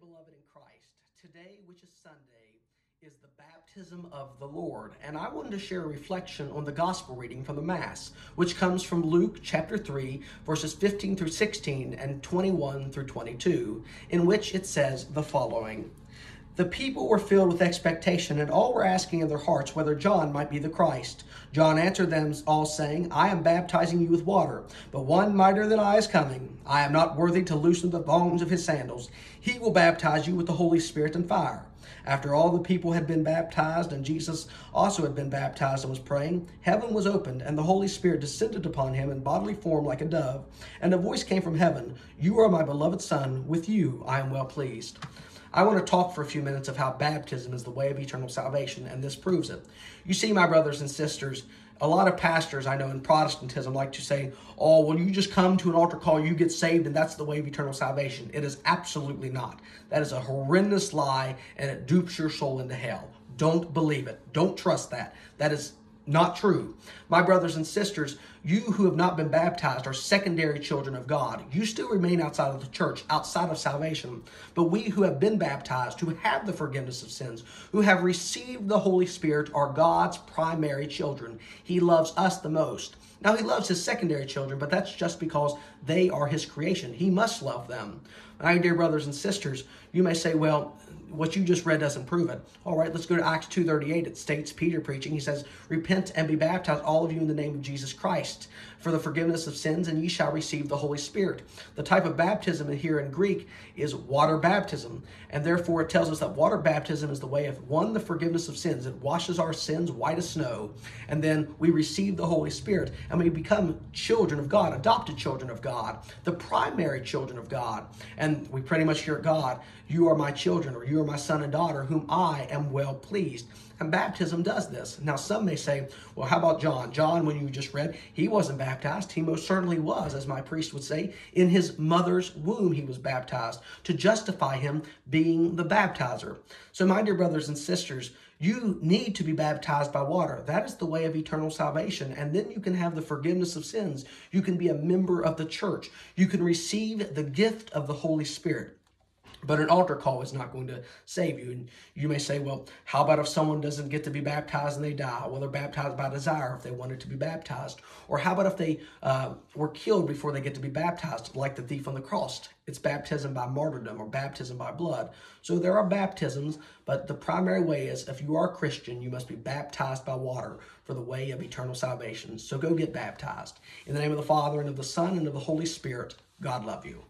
Beloved in Christ, today, which is Sunday, is the baptism of the Lord. And I wanted to share a reflection on the gospel reading from the Mass, which comes from Luke chapter 3, verses 15 through 16 and 21 through 22, in which it says the following. The people were filled with expectation, and all were asking in their hearts whether John might be the Christ. John answered them all, saying, I am baptizing you with water, but one mightier than I is coming. I am not worthy to loosen the thongs of his sandals. He will baptize you with the Holy Spirit and fire. After all the people had been baptized, and Jesus also had been baptized and was praying, heaven was opened, and the Holy Spirit descended upon him in bodily form like a dove. And a voice came from heaven You are my beloved Son, with you I am well pleased. I want to talk for a few minutes of how baptism is the way of eternal salvation, and this proves it. You see, my brothers and sisters, a lot of pastors I know in Protestantism like to say, oh, when you just come to an altar call, you get saved, and that's the way of eternal salvation. It is absolutely not. That is a horrendous lie, and it dupes your soul into hell. Don't believe it. Don't trust that. That is not true. My brothers and sisters, you who have not been baptized are secondary children of God. You still remain outside of the church, outside of salvation. But we who have been baptized, who have the forgiveness of sins, who have received the Holy Spirit, are God's primary children. He loves us the most. Now, He loves His secondary children, but that's just because they are His creation. He must love them. My dear brothers and sisters, you may say, well, what you just read doesn't prove it. All right, let's go to Acts 2.38. It states Peter preaching. He says, Repent and be baptized, all of you, in the name of Jesus Christ, for the forgiveness of sins, and ye shall receive the Holy Spirit. The type of baptism here in Greek is water baptism. And therefore, it tells us that water baptism is the way of, one, the forgiveness of sins. It washes our sins white as snow. And then we receive the Holy Spirit, and we become children of God, adopted children of God, the primary children of God. And we pretty much hear God, You are my children, or You are my son and daughter, whom I am well pleased. And baptism does this. Now, some may say, well, how about John? John, when you just read, he wasn't baptized. He most certainly was, as my priest would say. In his mother's womb, he was baptized to justify him being the baptizer. So, my dear brothers and sisters, you need to be baptized by water. That is the way of eternal salvation. And then you can have the forgiveness of sins. You can be a member of the church. You can receive the gift of the Holy Spirit. But an altar call is not going to save you. And you may say, well, how about if someone doesn't get to be baptized and they die? Well, they're baptized by desire if they wanted to be baptized. Or how about if they uh, were killed before they get to be baptized, like the thief on the cross? It's baptism by martyrdom or baptism by blood. So there are baptisms, but the primary way is if you are a Christian, you must be baptized by water for the way of eternal salvation. So go get baptized. In the name of the Father, and of the Son, and of the Holy Spirit, God love you.